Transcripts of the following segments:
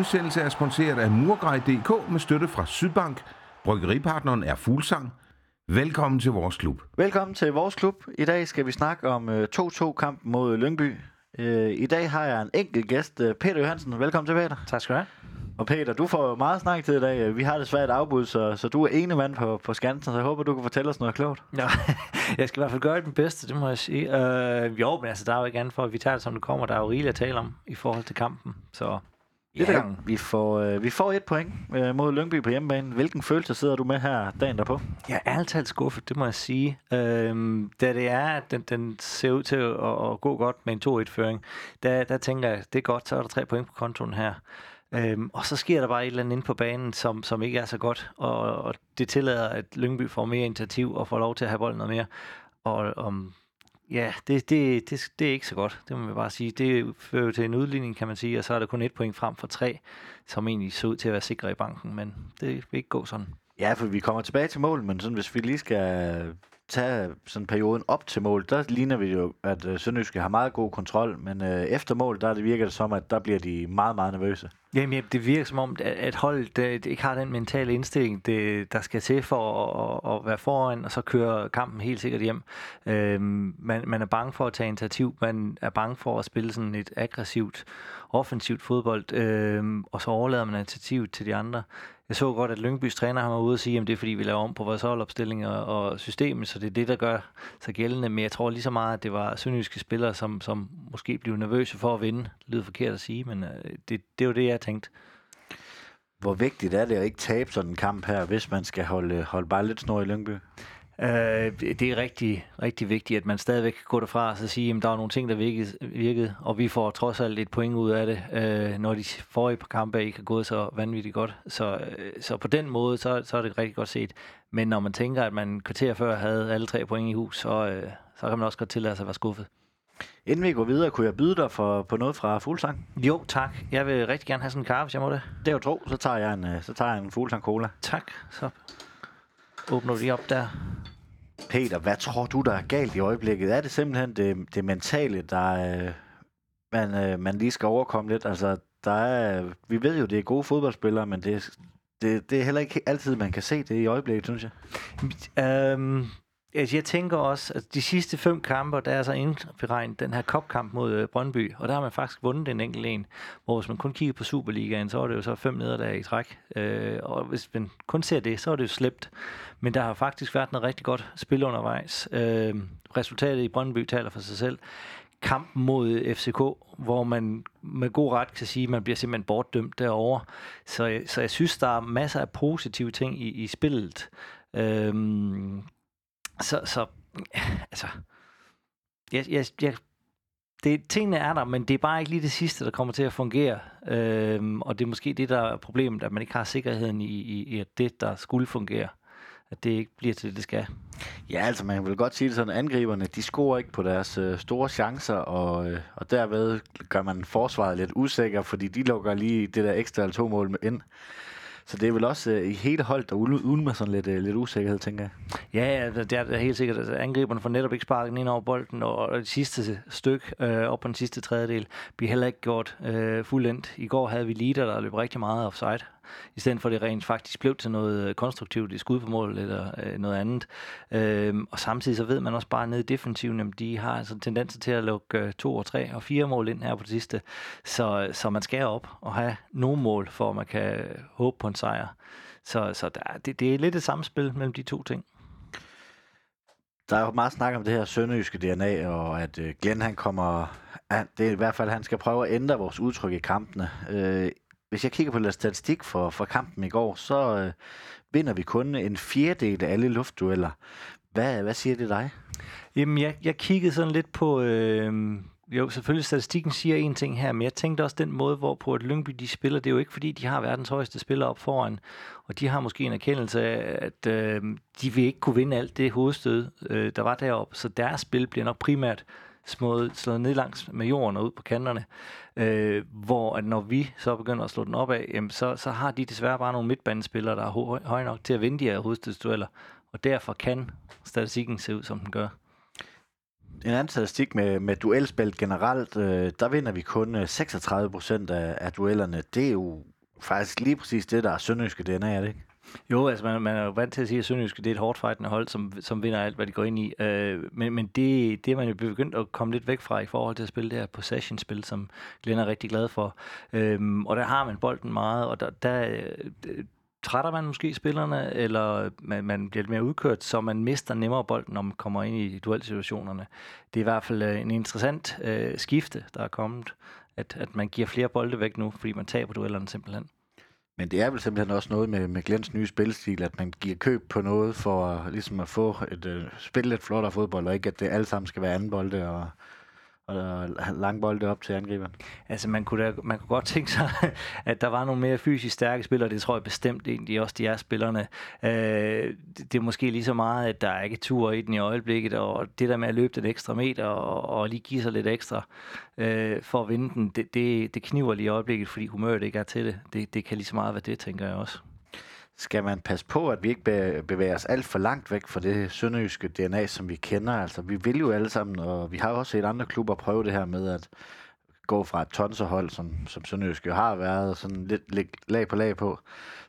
Udsendelse er sponsoreret af Murgrej.dk med støtte fra Sydbank. Bryggeripartneren er Fuglsang. Velkommen til vores klub. Velkommen til vores klub. I dag skal vi snakke om øh, 2-2-kampen mod Lyngby. Øh, I dag har jeg en enkelt gæst, øh, Peter Johansen. Velkommen til, Peter. Tak skal du have. Og Peter, du får jo meget snak til i dag. Øh, Vi har desværre et afbud, så, så du er ene mand på, på skansen, så jeg håber, du kan fortælle os noget klogt. Ja, jeg skal i hvert fald gøre det bedste, det må jeg sige. Øh, jo, men altså, der er jo ikke andet for, at vi tager det, som det kommer. Der er jo rigeligt at tale om i forhold til kampen. Så lidt ad gangen. vi får, øh, vi får et point øh, mod Lyngby på hjemmebane. Hvilken følelse sidder du med her dagen derpå? Jeg er altid skuffet, det må jeg sige. Øhm, da det er, at den, den ser ud til at, at gå godt med en 2-1-føring, der, der tænker jeg, det er godt, så er der tre point på kontoen her. Øhm, og så sker der bare et eller andet inde på banen, som, som ikke er så godt, og, og det tillader, at Lyngby får mere initiativ og får lov til at have bolden noget mere. Og om Ja, det, det, det, det er ikke så godt, det må man bare sige. Det fører jo til en udligning, kan man sige, og så er der kun et point frem for tre, som egentlig så ud til at være sikre i banken, men det vil ikke gå sådan. Ja, for vi kommer tilbage til mål, men sådan, hvis vi lige skal tage sådan perioden op til mål, der ligner vi jo, at øh, Sønderjyske har meget god kontrol, men øh, efter mål, der det virker det som, at der bliver de meget, meget nervøse. Jamen, ja, det virker som om, at, holdet øh, det, ikke har den mentale indstilling, det, der skal til for at, at, at være foran, og så køre kampen helt sikkert hjem. Øhm, man, man er bange for at tage initiativ, man er bange for at spille sådan et aggressivt, offensivt fodbold, øh, og så overlader man initiativet til de andre. Jeg så godt, at Lyngbys træner har været ude og sige, at det er fordi, vi laver om på vores holdopstilling og, og systemet, så det er det, der gør sig gældende. Men jeg tror lige så meget, at det var sønderjyske spillere, som, som måske blev nervøse for at vinde. Det lyder forkert at sige, men øh, det, det var det, jeg tænkte. Hvor vigtigt er det at ikke tabe sådan en kamp her, hvis man skal holde, holde bare lidt snor i Lyngby? Øh, det er rigtig, rigtig vigtigt, at man stadigvæk kan gå derfra og så sige, at der er nogle ting, der virkede, virkede, og vi får trods alt et point ud af det, øh, når de forrige par kampe ikke har gået så vanvittigt godt. Så, øh, så på den måde, så, så er det rigtig godt set. Men når man tænker, at man kvarter før havde alle tre point i hus, så, øh, så kan man også godt tillade sig at være skuffet. Inden vi går videre, kunne jeg byde dig for, på noget fra Fuglsang? Jo, tak. Jeg vil rigtig gerne have sådan en kaffe, hvis jeg må det. Det er jo tro, så tager jeg en, øh, så tager jeg en Fuglsang Cola. Tak. Så åbner lige op der. Peter, hvad tror du, der er galt i øjeblikket? Er det simpelthen det, det mentale, der øh, man, øh, man lige skal overkomme lidt? Altså, der er, vi ved jo, det er gode fodboldspillere, men det, det, det er heller ikke altid, man kan se det i øjeblikket, synes jeg. Øhm, altså, jeg tænker også, at de sidste fem kampe, der er så indberegnet den her kopkamp mod øh, Brøndby, og der har man faktisk vundet en enkelt en, hvor hvis man kun kigger på Superligaen, så er det jo så fem nederlag i træk, øh, og hvis man kun ser det, så er det jo slæbt. Men der har faktisk været noget rigtig godt spil undervejs. Øh, resultatet i Brøndby taler for sig selv. Kampen mod øh, FCK, hvor man med god ret kan sige, at man bliver simpelthen bortdømt derovre. Så, så jeg synes, der er masser af positive ting i, i spillet. Øh, så, så, altså, jeg, jeg, jeg, det, tingene er der, men det er bare ikke lige det sidste, der kommer til at fungere. Øhm, og det er måske det, der er problemet, at man ikke har sikkerheden i, i, i at det, der skulle fungere, at det ikke bliver til det, det skal. Ja, altså man vil godt sige det sådan, angriberne, de scorer ikke på deres øh, store chancer, og, øh, og derved gør man forsvaret lidt usikker, fordi de lukker lige det der ekstra to mål med ind. Så det er vel også øh, i hele holdet, der ul- ulmer sådan lidt, øh, lidt usikkerhed, tænker jeg. Ja, ja, det er, det er helt sikkert. Altså, angriberne får netop ikke sparket ind over bolden, og, og det sidste stykke øh, op på den sidste tredjedel bliver heller ikke gjort øh, fuldendt. I går havde vi leader, der løb rigtig meget offside, i stedet for at det rent faktisk blev til noget konstruktivt, i skud på mål eller øh, noget andet. Øh, og samtidig så ved man også bare nede i defensiven, at de har altså tendenser til at lukke øh, to og tre og fire mål ind her på det sidste. Så, så man skal op og have nogle mål, for at man kan øh, håbe på en sejr. Så, så der, det, det er lidt et samspil mellem de to ting. Der er jo meget snak om det her sønderjyske DNA, og at øh, Glenn han kommer... Han, det er i hvert fald, han skal prøve at ændre vores udtryk i kampene. Øh, hvis jeg kigger på lidt statistik for, for kampen i går, så øh, vinder vi kun en fjerdedel af alle luftdueller. Hvad, hvad siger det dig? Jamen, jeg, jeg kiggede sådan lidt på... Øh, jo, selvfølgelig statistikken siger en ting her, men jeg tænkte også den måde, hvorpå at Lyngby de spiller, det er jo ikke fordi, de har verdens højeste spiller op foran, og de har måske en erkendelse af, at øh, de vil ikke kunne vinde alt det hovedstød, øh, der var deroppe, så deres spil bliver nok primært smået, slået ned langs med jorden og ud på kanterne, øh, hvor at når vi så begynder at slå den op af, jamen, så, så har de desværre bare nogle midtbanespillere, der er høje høj nok til at vinde de her hovedstødsdueller, og derfor kan statistikken se ud, som den gør. en anden statistik med, med duelspil generelt, øh, der vinder vi kun øh, 36 procent af, af duellerne. Det er jo faktisk lige præcis det, der er sønderjyske DNA, er det ikke? Jo, altså man, man er jo vant til at sige, at Sønderjysk det er et hårdt fightende hold, som, som vinder alt, hvad de går ind i. Øh, men men det, det er man jo begyndt at komme lidt væk fra i forhold til at spille det her possession-spil, som Glenn er rigtig glad for. Øh, og der har man bolden meget, og der, der øh, trætter man måske spillerne, eller man, man bliver lidt mere udkørt, så man mister nemmere bolden, når man kommer ind i duelsituationerne. Det er i hvert fald øh, en interessant øh, skifte, der er kommet, at, at man giver flere bolde væk nu, fordi man taber duellerne simpelthen. Men det er vel simpelthen også noget med, med Glens nye spilstil, at man giver køb på noget for ligesom at få et uh, spille lidt flottere fodbold, og ikke at det alle sammen skal være anden bolde og, og langbolde op til angriberen. Altså man kunne, da, man kunne godt tænke sig, at der var nogle mere fysisk stærke spillere. Det tror jeg bestemt egentlig også, de er spillerne. Øh, det, det er måske lige så meget, at der er ikke tur i den i øjeblikket, og det der med at løbe den ekstra meter og, og lige give sig lidt ekstra øh, for at vinde den, det, det, det kniver lige i øjeblikket, fordi humøret ikke er til det. det. Det kan lige så meget være det, tænker jeg også skal man passe på, at vi ikke bevæger os alt for langt væk fra det sønderjyske DNA, som vi kender. Altså, vi vil jo alle sammen, og vi har også set andre klubber prøve det her med at gå fra et tonserhold, som, som Sønderjyske har været, sådan lidt, lidt lag på lag på.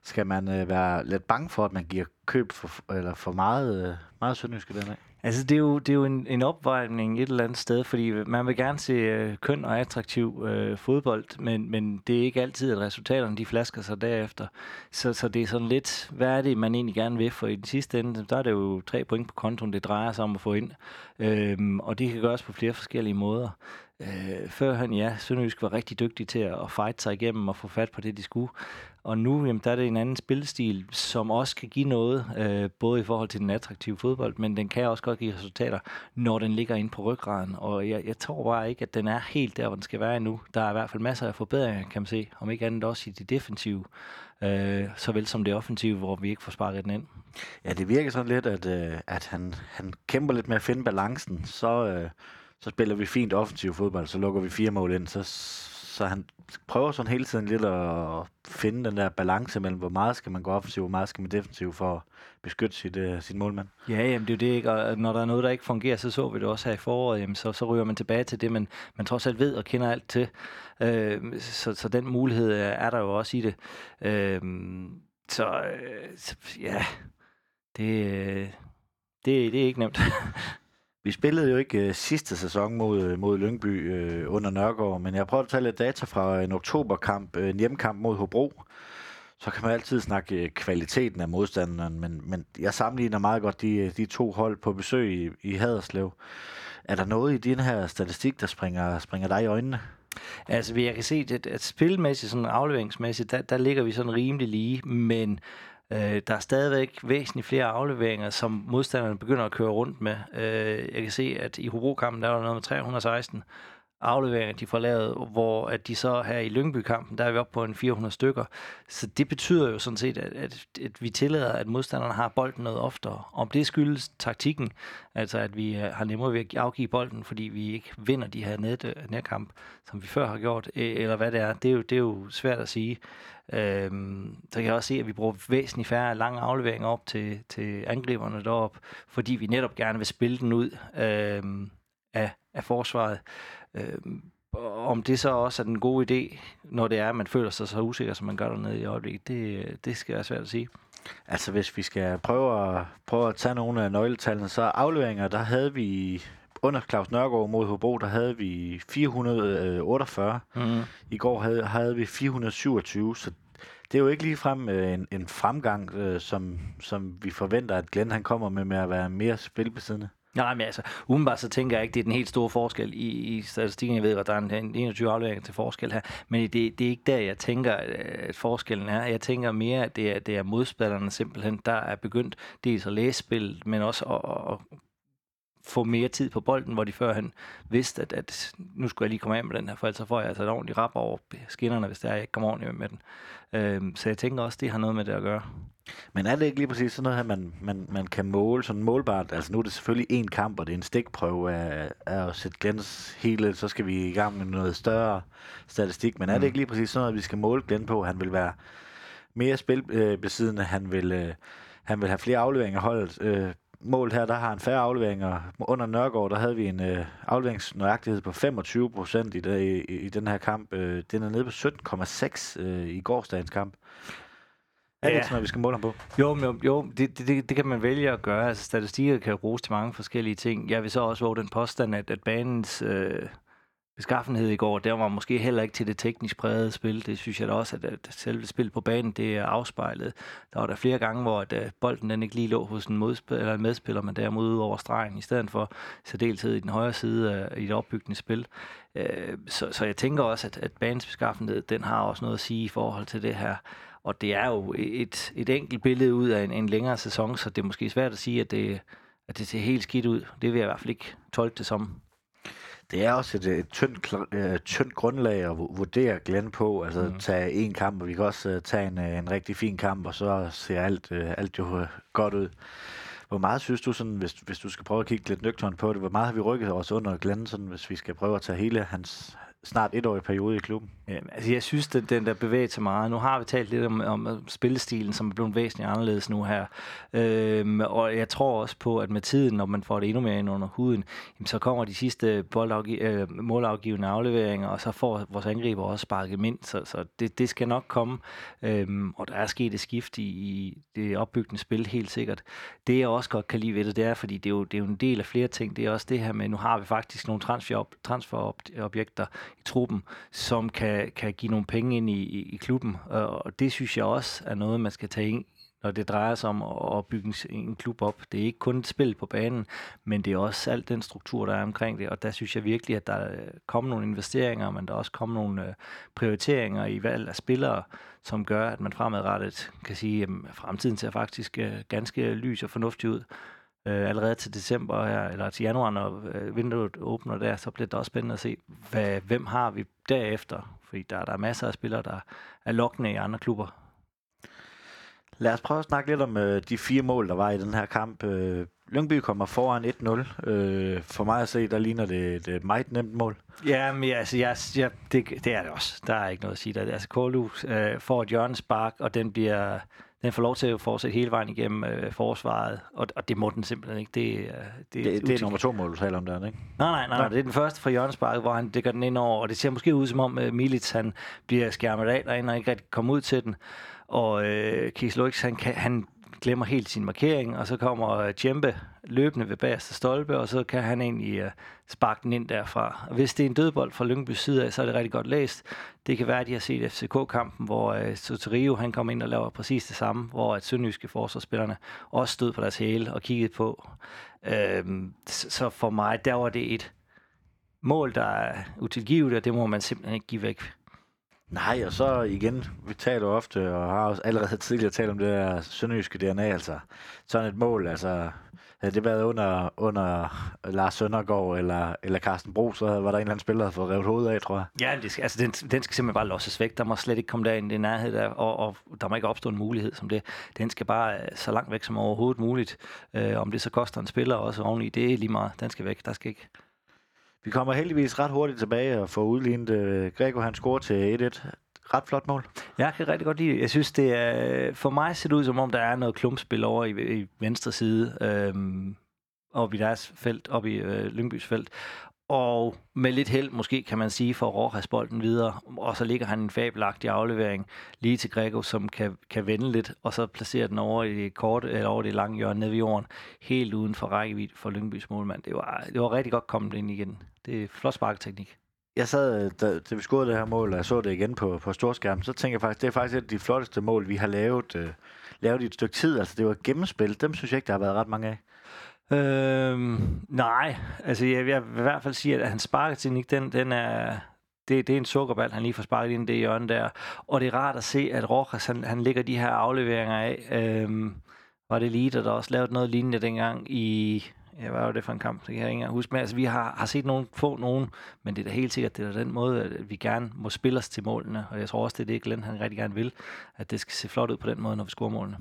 Skal man øh, være lidt bange for, at man giver køb for, eller for meget, øh, meget Sønderjyske DNA? Altså, det er jo, det er jo en, en opvejning et eller andet sted, fordi man vil gerne se øh, køn og attraktiv øh, fodbold, men, men det er ikke altid, at resultaterne de flasker sig derefter. Så, så det er sådan lidt, hvad er det, man egentlig gerne vil? For i den sidste ende, der er det jo tre point på kontoen, det drejer sig om at få ind. Øhm, og det kan gøres på flere forskellige måder. Øh, førhen, ja, Sønderjysk var rigtig dygtig til at fight sig igennem og få fat på det, de skulle. Og nu, jamen, der er det en anden spillestil, som også kan give noget, øh, både i forhold til den attraktive fodbold, men den kan også godt give resultater, når den ligger inde på ryggraden. Og jeg, jeg tror bare ikke, at den er helt der, hvor den skal være endnu. Der er i hvert fald masser af forbedringer, kan man se, om ikke andet også i det defensive, øh, såvel som det offensive, hvor vi ikke får sparket den ind. Ja, det virker sådan lidt, at, øh, at han, han kæmper lidt med at finde balancen, så... Øh så spiller vi fint offensiv fodbold, så lukker vi fire mål ind, så, så han prøver sådan hele tiden lidt at finde den der balance mellem, hvor meget skal man gå offensiv, hvor meget skal man defensiv for at beskytte sit, øh, uh, sin målmand. Ja, jamen det er jo det ikke, og når der er noget, der ikke fungerer, så så vi det også her i foråret, jamen så, så ryger man tilbage til det, man, man trods alt ved og kender alt til. Øh, så, så den mulighed er der jo også i det. Øh, så, øh, så ja, det, øh, det, det er ikke nemt. Vi spillede jo ikke øh, sidste sæson mod, øh, mod Lyngby øh, under Nørgaard, men jeg prøver at tage lidt data fra en oktoberkamp, øh, en hjemmekamp mod Hobro. Så kan man altid snakke øh, kvaliteten af modstanderen, men, men jeg sammenligner meget godt de, øh, de to hold på besøg i, i Haderslev. Er der noget i din her statistik, der springer, springer dig i øjnene? Altså, jeg kan se, at, at spilmæssigt, sådan afleveringsmæssigt, der, der ligger vi sådan rimelig lige, men Øh, der er stadigvæk væsentligt flere afleveringer, som modstanderne begynder at køre rundt med. Øh, jeg kan se, at i Hobro-kampen, der var der noget med 316 afleveringer, de får lavet, hvor at de så her i Lyngby-kampen, der er vi oppe på en 400 stykker. Så det betyder jo sådan set, at, at, at vi tillader, at modstanderne har bolden noget oftere. Om det skyldes taktikken, altså at vi øh, har nemmere ved at afgive bolden, fordi vi ikke vinder de her net, øh, nærkamp, som vi før har gjort, eller hvad det er, det er jo, det er jo svært at sige. Øhm, så kan jeg også se, at vi bruger væsentligt færre lange afleveringer op til, til angriberne derop, fordi vi netop gerne vil spille den ud øhm, af, af forsvaret. Øhm, om det så også er den gode idé, når det er, at man føler sig så usikker, som man gør dernede i øjeblikket, det, det skal være svært at sige. Altså hvis vi skal prøve at, prøve at tage nogle af nøgletallene, så afleveringer, der havde vi under Claus Nørgaard mod Hobro, der havde vi 448. Mm. I går havde, havde vi 427, så det er jo ikke ligefrem øh, en, en fremgang, øh, som, som vi forventer, at Glenn han kommer med, med at være mere spilbesiddende. Nej, men altså, umiddelbart så tænker jeg ikke, det er den helt store forskel i, i statistikken. Jeg ved, at der er en 21 afleveringer til forskel her, men det, det er ikke der, jeg tænker, at forskellen er. Jeg tænker mere, at det er, det er modspillerne simpelthen, der er begyndt dels at læse spillet, men også at, at få mere tid på bolden, hvor de førhen vidste, at, at nu skulle jeg lige komme af med den her, for ellers får jeg altså et ordentligt rap over skinnerne, hvis det er, jeg ikke kommer ordentligt med den. Øhm, så jeg tænker også, det har noget med det at gøre. Men er det ikke lige præcis sådan noget her, man, man, man kan måle sådan målbart? Altså nu er det selvfølgelig en kamp, og det er en stikprøve af, af at sætte Glens hele, så skal vi i gang med noget større statistik. Men er mm. det ikke lige præcis sådan noget, at vi skal måle Glenn på? Han vil være mere spilbesiddende, han vil, øh, han vil have flere afleveringer holdet. Øh, mål her, der har han færre afleveringer. Under Nørgaard, der havde vi en øh, afleveringsnøjagtighed på 25 procent i, i, i den her kamp. Øh, den er nede på 17,6 øh, i gårsdagens kamp. Er det Ja. sådan noget, vi skal måle ham på? Jo, men, jo, jo det, det, det, kan man vælge at gøre. Altså, statistikker kan bruges til mange forskellige ting. Jeg vil så også våge den påstand, at, at banens øh, beskaffenhed i går, der var måske heller ikke til det teknisk prægede spil. Det synes jeg da også, at, at selve spil på banen, det er afspejlet. Der var der flere gange, hvor at, at bolden den ikke lige lå hos en, modspil, eller en medspiller, men derimod ud over stregen, i stedet for særdeleshed i den højre side af, i det opbyggende spil. Øh, så, så jeg tænker også, at, at banens beskaffenhed, den har også noget at sige i forhold til det her. Og det er jo et, et enkelt billede ud af en, en længere sæson, så det er måske svært at sige, at det, at det ser helt skidt ud. Det vil jeg i hvert fald ikke tolke det som. Det er også et, et tyndt, øh, tyndt grundlag at vu- vurdere Glenn på. Altså mm. tage en kamp, og vi kan også uh, tage en, øh, en rigtig fin kamp, og så ser alt, alt jo godt ud. Hvor meget synes du, sådan, hvis, hvis du skal prøve at kigge lidt nøgternt på det, hvor meget har vi rykket os under Glenn, sådan, hvis vi skal prøve at tage hele hans snart etårig periode i klubben? Jamen, altså jeg synes, den, den der bevæger sig meget. Nu har vi talt lidt om, om spillestilen, som er blevet væsentligt anderledes nu her. Øhm, og jeg tror også på, at med tiden, når man får det endnu mere ind under huden, jamen, så kommer de sidste boldafgi- øh, målafgivende afleveringer, og så får vores angriber også sparket mind. Så, så det, det skal nok komme. Øhm, og der er sket et skift i, i det opbyggende spil, helt sikkert. Det jeg også godt kan lide ved det, det er, fordi det er, jo, det er jo en del af flere ting. Det er også det her med, nu har vi faktisk nogle transfer, transferobjekter i truppen, som kan, kan give nogle penge ind i, i, i klubben. Og det synes jeg også er noget, man skal tage ind, når det drejer sig om at bygge en, en klub op. Det er ikke kun et spil på banen, men det er også alt den struktur, der er omkring det. Og der synes jeg virkelig, at der er kommet nogle investeringer, men der er også kommet nogle øh, prioriteringer i valg af spillere, som gør, at man fremadrettet kan sige, at fremtiden ser faktisk øh, ganske lys og fornuftig ud. Øh, allerede til december her, eller til januar, når øh, vinduet åbner der, så bliver det også spændende at se, hvad, hvem har vi derefter. Fordi der, der er masser af spillere, der er lokkende i andre klubber. Lad os prøve at snakke lidt om øh, de fire mål, der var i den her kamp. Øh, Lyngby kommer foran 1-0. Øh, for mig at se, der ligner det et meget nemt mål. Ja, men altså, jeg, jeg, det, det er det også. Der er ikke noget at sige der. Altså, Kålu øh, får et hjørnespark, og den bliver... Den får lov til at fortsætte hele vejen igennem øh, forsvaret, og, og det må den simpelthen ikke. Det, øh, det, Det, det er nummer to mål, du taler om der, ikke? Nej, nej, nej, nej. Det er den første fra hjørnesparket, hvor han dækker den ind over, og det ser måske ud som om uh, Milic, han bliver skærmet af derinde og ikke rigtig kommer ud til den. Og uh, Kies Luix, han, kan, han glemmer helt sin markering, og så kommer uh, løbende ved bagerste stolpe, og så kan han egentlig uh, sparke den ind derfra. Og hvis det er en dødbold fra Lyngby side af, så er det rigtig godt læst. Det kan være, at de har set FCK-kampen, hvor uh, Soterio, han kom ind og laver præcis det samme, hvor at sønderjyske forsvarsspillerne også stod på deres hæle og kiggede på. Øhm, så så for mig, der var det et mål, der er utilgiveligt, og det må man simpelthen ikke give væk. Nej, og så igen, vi taler ofte, og har også allerede tidligere talt om det der sønderjyske DNA, altså sådan et mål, altså havde det været under, under Lars Søndergaard eller, eller Carsten Bro, så var der en eller anden spiller, der havde fået revet hovedet af, tror jeg. Ja, det skal, altså, den, den skal simpelthen bare losses væk. Der må slet ikke komme derind i nærhed, der, og, og der må ikke opstå en mulighed som det. Den skal bare øh, så langt væk som overhovedet muligt. Øh, om det så koster en spiller også oveni, det er lige meget. Den skal væk. Der skal ikke. Vi kommer heldigvis ret hurtigt tilbage og får udlignet øh, Gregor han scorer til 1-1. Ret flot mål. Jeg kan rigtig godt lide det. Jeg synes, det er... For mig ser det ud, som om der er noget klumpspil over i, i venstre side. Øhm, oppe i deres felt, oppe i øh, Lyngbys felt. Og med lidt held, måske kan man sige, for Rojas bolden videre. Og så ligger han en fabelagtig aflevering lige til Grego, som kan, kan vende lidt, og så placerer den over i det korte, eller over det lange hjørne nede ved jorden, helt uden for rækkevidde for Lyngbys målmand. Det var, det var rigtig godt kommet ind igen. Det er flot sparketeknik. Jeg sad, da, da vi scorede det her mål, og jeg så det igen på, på storskærmen, så tænker jeg faktisk, det er faktisk et af de flotteste mål, vi har lavet, øh, lavet i et stykke tid. Altså, det var gennemspil. Dem synes jeg ikke, der har været ret mange af. Øhm, nej, altså jeg, jeg vil i hvert fald sige, at hans sparketeknik, den, den er, det, det er en sukkerball, han lige får sparket ind i det hjørne der. Og det er rart at se, at Rojas, han, han lægger de her afleveringer af. Øhm, var det lige, der også lavede noget lignende dengang i... Ja, hvad var det for en kamp? Det kan jeg ikke engang huske. Men altså, vi har, har set nogen, få nogen, men det er da helt sikkert, det er den måde, at vi gerne må spille os til målene. Og jeg tror også, det er det, Glenn han rigtig gerne vil, at det skal se flot ud på den måde, når vi scorer målene.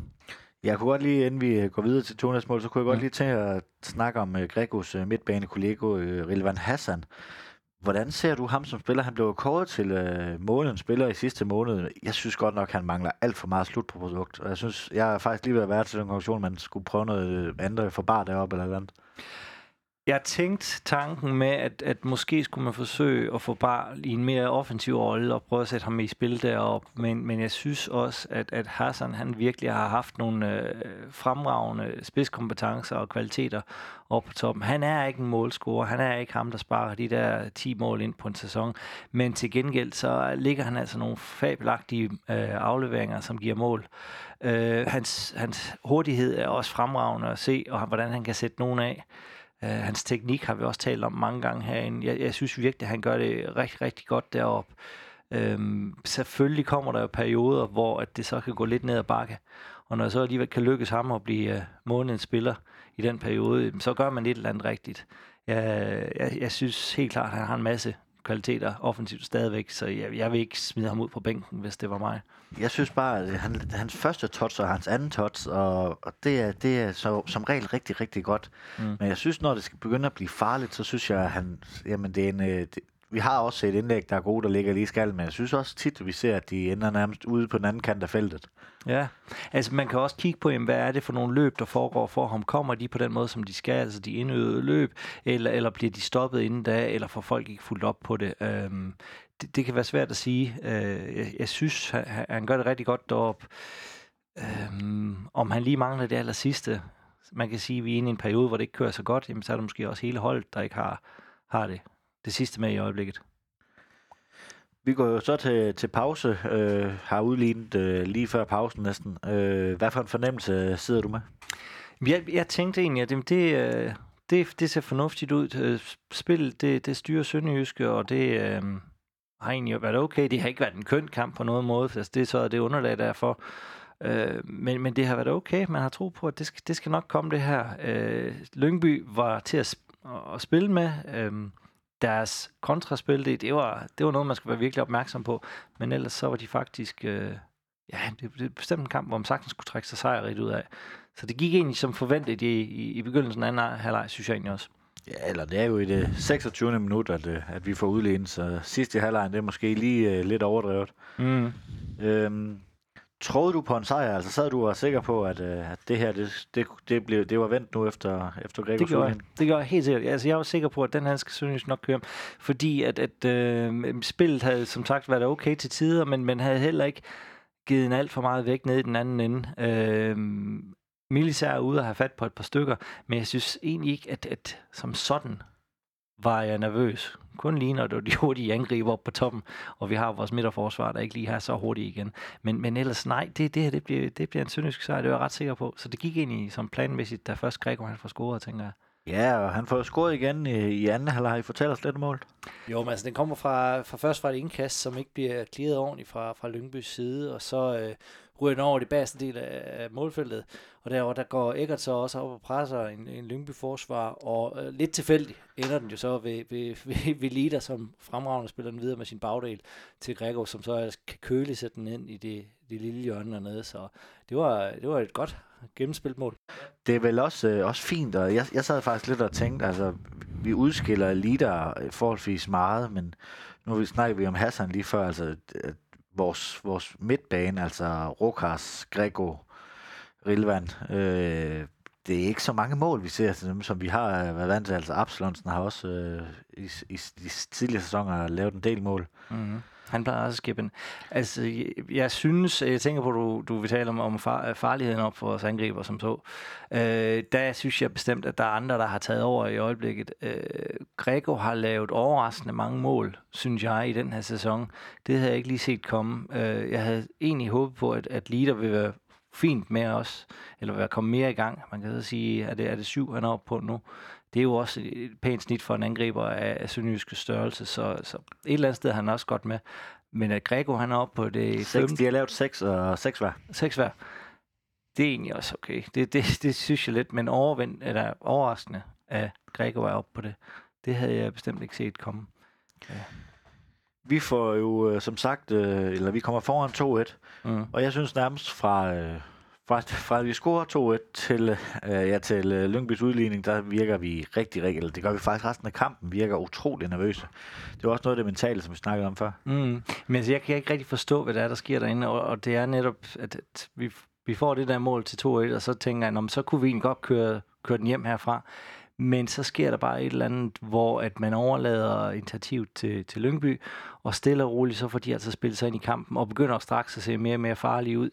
Jeg kunne godt lige, inden vi øh, går videre til Tonas mål, så kunne jeg godt Ja. lige tænke at snakke om uh, Gregos uh, midtbanekollega uh, Rilvan Hassan. Hvordan ser du ham som spiller? Han blev kåret til øh, månedens spiller i sidste måned. Jeg synes godt nok, han mangler alt for meget slutprodukt. Og jeg synes, jeg er faktisk lige ved at være til den konklusion, man skulle prøve noget andet for bar deroppe eller andet. Jeg tænkte tanken med, at, at måske skulle man forsøge at få Bar i en mere offensiv rolle og prøve at sætte ham i spil derop. Men, men jeg synes også, at, at Hassan han virkelig har haft nogle øh, fremragende spidskompetencer og kvaliteter op på toppen. Han er ikke en målscorer. Han er ikke ham, der sparer de der 10 mål ind på en sæson. Men til gengæld så ligger han altså nogle fabelagtige øh, afleveringer, som giver mål. Øh, hans, hans hurtighed er også fremragende at se, og hvordan han kan sætte nogen af. Uh, hans teknik har vi også talt om mange gange herinde. Jeg, jeg synes virkelig, at han gør det rigtig, rigtig godt deroppe. Øhm, selvfølgelig kommer der jo perioder, hvor at det så kan gå lidt ned ad bakke. Og når så alligevel kan lykkes ham at blive uh, månedens spiller i den periode, så gør man et eller andet rigtigt. Jeg, jeg, jeg synes helt klart, at han har en masse kvaliteter offensivt stadigvæk, så jeg, jeg vil ikke smide ham ud på bænken, hvis det var mig. Jeg synes bare, at han, hans første touch og hans anden touch, og, og det er, det er så, som regel rigtig, rigtig godt. Mm. Men jeg synes, når det skal begynde at blive farligt, så synes jeg, at han, jamen det er en, øh, det, vi har også set indlæg, der er gode, der ligger lige i skallen, men jeg synes også tit, at vi ser, at de ender nærmest ude på den anden kant af feltet. Ja, altså man kan også kigge på, jamen, hvad er det for nogle løb, der foregår for ham? Kommer de på den måde, som de skal, altså de indøvede løb, eller, eller bliver de stoppet inden da, eller får folk ikke fuldt op på det? Øhm, det, det kan være svært at sige. Øh, jeg, jeg synes, han, han gør det rigtig godt deroppe. Øhm, om han lige mangler det aller sidste, man kan sige, at vi er inde i en periode, hvor det ikke kører så godt, jamen, så er det måske også hele holdet, der ikke har, har det, det sidste med i øjeblikket. Vi går jo så til, til pause, øh, har udlignet øh, lige før pausen næsten. Øh, hvad for en fornemmelse sidder du med? Jeg, jeg tænkte egentlig, at det, det, øh, det, det ser fornuftigt ud. Øh, spillet, det, det styrer Sønderjyske, og det øh, har egentlig været okay. Det har ikke været en køn kamp på nogen måde, altså det er så det underlag derfor. Øh, men, men det har været okay. Man har tro på, at det skal, det skal nok komme det her. Øh, Lyngby var til at, at spille med. Øh, deres kontraspil, det, det, var, det var noget, man skulle være virkelig opmærksom på. Men ellers så var de faktisk... Øh, ja, det, det er bestemt en kamp, hvor man sagtens skulle trække sig sejrigt ud af. Så det gik egentlig som forventet i, i, i begyndelsen af anden halvleg, synes jeg egentlig også. Ja, eller det er jo i det 26. minut, at, øh, at vi får udlignet, så sidste halvleg, det er måske lige uh, lidt overdrevet. Mm. Øhm, Troede du på en sejr? Altså sad du og var sikker på, at, øh, at det her, det, det, det, blev, det var vendt nu efter, efter Gregor det gjorde, jeg. det gjorde jeg helt sikkert. Altså, jeg var sikker på, at den her skal Sønderjysk nok køre. Fordi at, at øh, spillet havde som sagt været okay til tider, men man havde heller ikke givet en alt for meget væk ned i den anden ende. Øh, Milis er ude og have fat på et par stykker, men jeg synes egentlig ikke, at, at som sådan var jeg nervøs. Kun lige når det de hurtige angriber op på toppen, og vi har vores midterforsvar, der ikke lige har så hurtigt igen. Men, men ellers nej, det, det her det bliver, det bliver en sønderjysk sejr, det er jeg ret sikker på. Så det gik ind i som planmæssigt, da først Gregor han får scoret, tænker jeg. Ja, og han får scoret igen i, i anden halvleg. Har I fortalt os lidt om målet? Jo, men altså, den kommer fra, fra først fra et indkast, som ikke bliver klaret ordentligt fra, fra Lyngbys side, og så øh, ryger den over det bagerste del af, af målfeltet. Og derover der går Eggert så også op og presser en, en Lyngby-forsvar, og øh, lidt tilfældigt ender den jo så ved, ved, ved, ved Lida, som fremragende spiller den videre med sin bagdel til Gregor, som så kan køle sætte den ind i det, det lille hjørne dernede. Så det var, det var et godt gennemspillet mål. Det er vel også, øh, også fint, og jeg, jeg sad faktisk lidt og tænkte, altså, vi udskiller Lida forholdsvis meget, men nu snakker vi om Hassan lige før, altså, vores, vores midtbane, altså Rokas, Grego, Rilvan, øh, det er ikke så mange mål, vi ser til dem, som vi har øh, været vant til. Altså Absalonsen har også øh, i, i de tidligere sæsoner lavet en del mål. Mm-hmm. Han plejer også skippen. Altså, jeg, jeg synes, øh, jeg tænker på, at du, du vil tale om, om far, øh, farligheden op for vores angriber som så. Øh, der synes jeg bestemt, at der er andre, der har taget over i øjeblikket. Øh, Grego har lavet overraskende mange mål, synes jeg, i den her sæson. Det havde jeg ikke lige set komme. Øh, jeg havde egentlig håbet på, at, at Lider ville være fint med os, eller være kommet mere i gang. Man kan så sige, at det er det syv, han er oppe på nu. Det er jo også et pænt snit for en angriber af, af sønderjyske størrelse, så, så et eller andet sted har han også godt med. Men at Grego, han er oppe på det... Seks, de har lavet seks og seks hver. Seks hver. Det er egentlig også okay. Det, det, det synes jeg lidt, men overvendt, eller overraskende, at Grego er oppe på det. Det havde jeg bestemt ikke set komme. Ja. Vi får jo, øh, som sagt, øh, eller vi kommer foran 2-1, mm. og jeg synes nærmest fra, øh, fra, fra vi scorer 2-1 til, øh, ja, til øh, Lyngbys udligning, der virker vi rigtig, rigtig, eller det gør vi faktisk resten af kampen, virker utrolig nervøse. Det var også noget af det mentale, som vi snakkede om før. Mm. Men altså, jeg kan ikke rigtig forstå, hvad der er, der sker derinde, og, og det er netop, at, at vi, vi får det der mål til 2-1, og så tænker jeg, så kunne vi egentlig godt køre, køre den hjem herfra. Men så sker der bare et eller andet, hvor at man overlader initiativet til, til Lyngby, og stille og roligt, så får de altså spillet sig ind i kampen, og begynder straks at se mere og mere farlige ud.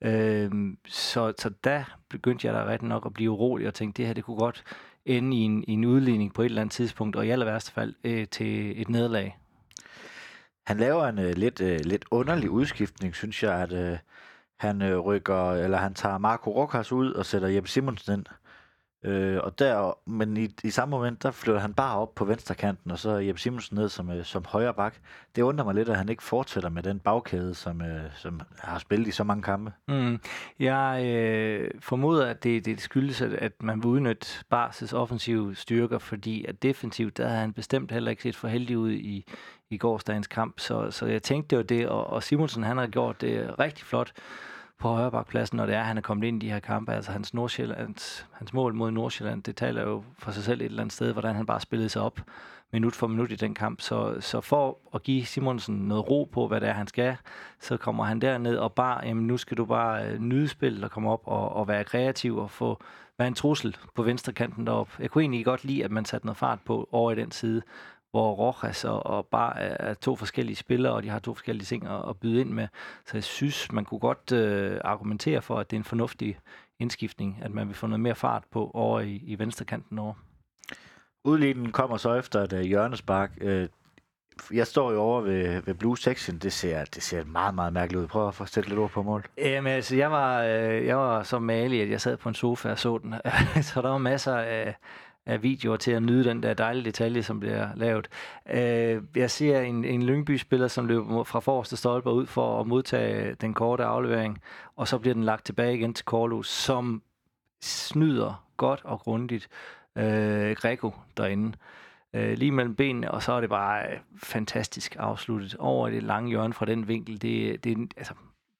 Øhm, så, så der begyndte jeg da ret nok at blive urolig og tænke, det her det kunne godt ende i en, i en udligning på et eller andet tidspunkt, og i aller værste fald øh, til et nederlag. Han laver en øh, lidt, øh, lidt underlig udskiftning, synes jeg, at øh, han øh, rykker, eller han tager Marco Rokas ud og sætter Jeppe Simonsen ind. Øh, og der, men i, i samme moment, der flytter han bare op på venstre kanten, og så Jeppe Simonsen ned som, øh, som højre bak. Det undrer mig lidt, at han ikke fortsætter med den bagkæde, som, øh, som har spillet i så mange kampe. Mm. Jeg øh, formoder, at det, det skyldes, at, at man vil udnytte Barses offensive styrker, fordi at defensivt, der har han bestemt heller ikke set for heldig ud i, i gårsdagens kamp. Så, så jeg tænkte, det var det, og, og Simonsen, han har gjort det rigtig flot på højrebakpladsen, når det er, at han er kommet ind i de her kampe. Altså hans, Nordsjællands, hans mål mod Nordsjælland, det taler jo for sig selv et eller andet sted, hvordan han bare spillede sig op minut for minut i den kamp. Så, så for at give Simonsen noget ro på, hvad det er, han skal, så kommer han derned og bare, jamen nu skal du bare øh, nyde spillet og komme op og, og være kreativ og få være en trussel på venstre kanten deroppe. Jeg kunne egentlig godt lide, at man satte noget fart på over i den side, hvor Rojas og, og bare er to forskellige spillere, og de har to forskellige ting at, at byde ind med. Så jeg synes, man kunne godt øh, argumentere for, at det er en fornuftig indskiftning, at man vil få noget mere fart på over i, i venstrekanten over. Udligningen kommer så efter et uh, hjørnespark. Uh, jeg står jo over ved, ved Blue Section. Det ser, det ser meget, meget mærkeligt ud. Prøv at få sætte lidt ord på mål. Jamen, altså, jeg var, øh, jeg var så malig, at jeg sad på en sofa og så den. så der var masser af, af videoer til at nyde den der dejlige detalje, som bliver lavet. Øh, jeg ser en, en Lyngby-spiller, som løber fra forreste stolper ud for at modtage den korte aflevering, og så bliver den lagt tilbage igen til Korlo, som snyder godt og grundigt øh, Greco derinde. Øh, lige mellem benene, og så er det bare øh, fantastisk afsluttet over det lange hjørne fra den vinkel. Det, det altså,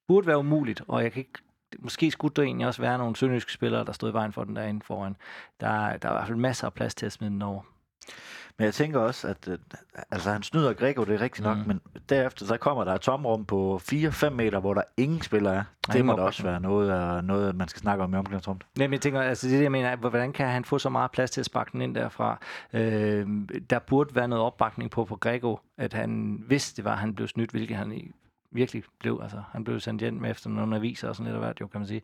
burde være umuligt, og jeg kan ikke måske skulle der egentlig også være nogle sønderjyske spillere, der stod i vejen for den derinde foran. Der, der er i hvert fald masser af plads til at smide den over. Men jeg tænker også, at øh, altså, han snyder Grego, det er rigtigt nok, mm. men derefter så kommer der et tomrum på 4-5 meter, hvor der ingen spiller er. Det må da også være noget, noget, man skal snakke om i omklædningsrummet. Nej, men jeg tænker, altså det jeg mener, hvordan kan han få så meget plads til at sparke den ind derfra? Øh, der burde være noget opbakning på på Grego, at han, hvis det var, han blev snydt, hvilket han virkelig blev, altså han blev sendt hjem med efter nogle aviser og sådan lidt af hvert, jo kan man sige,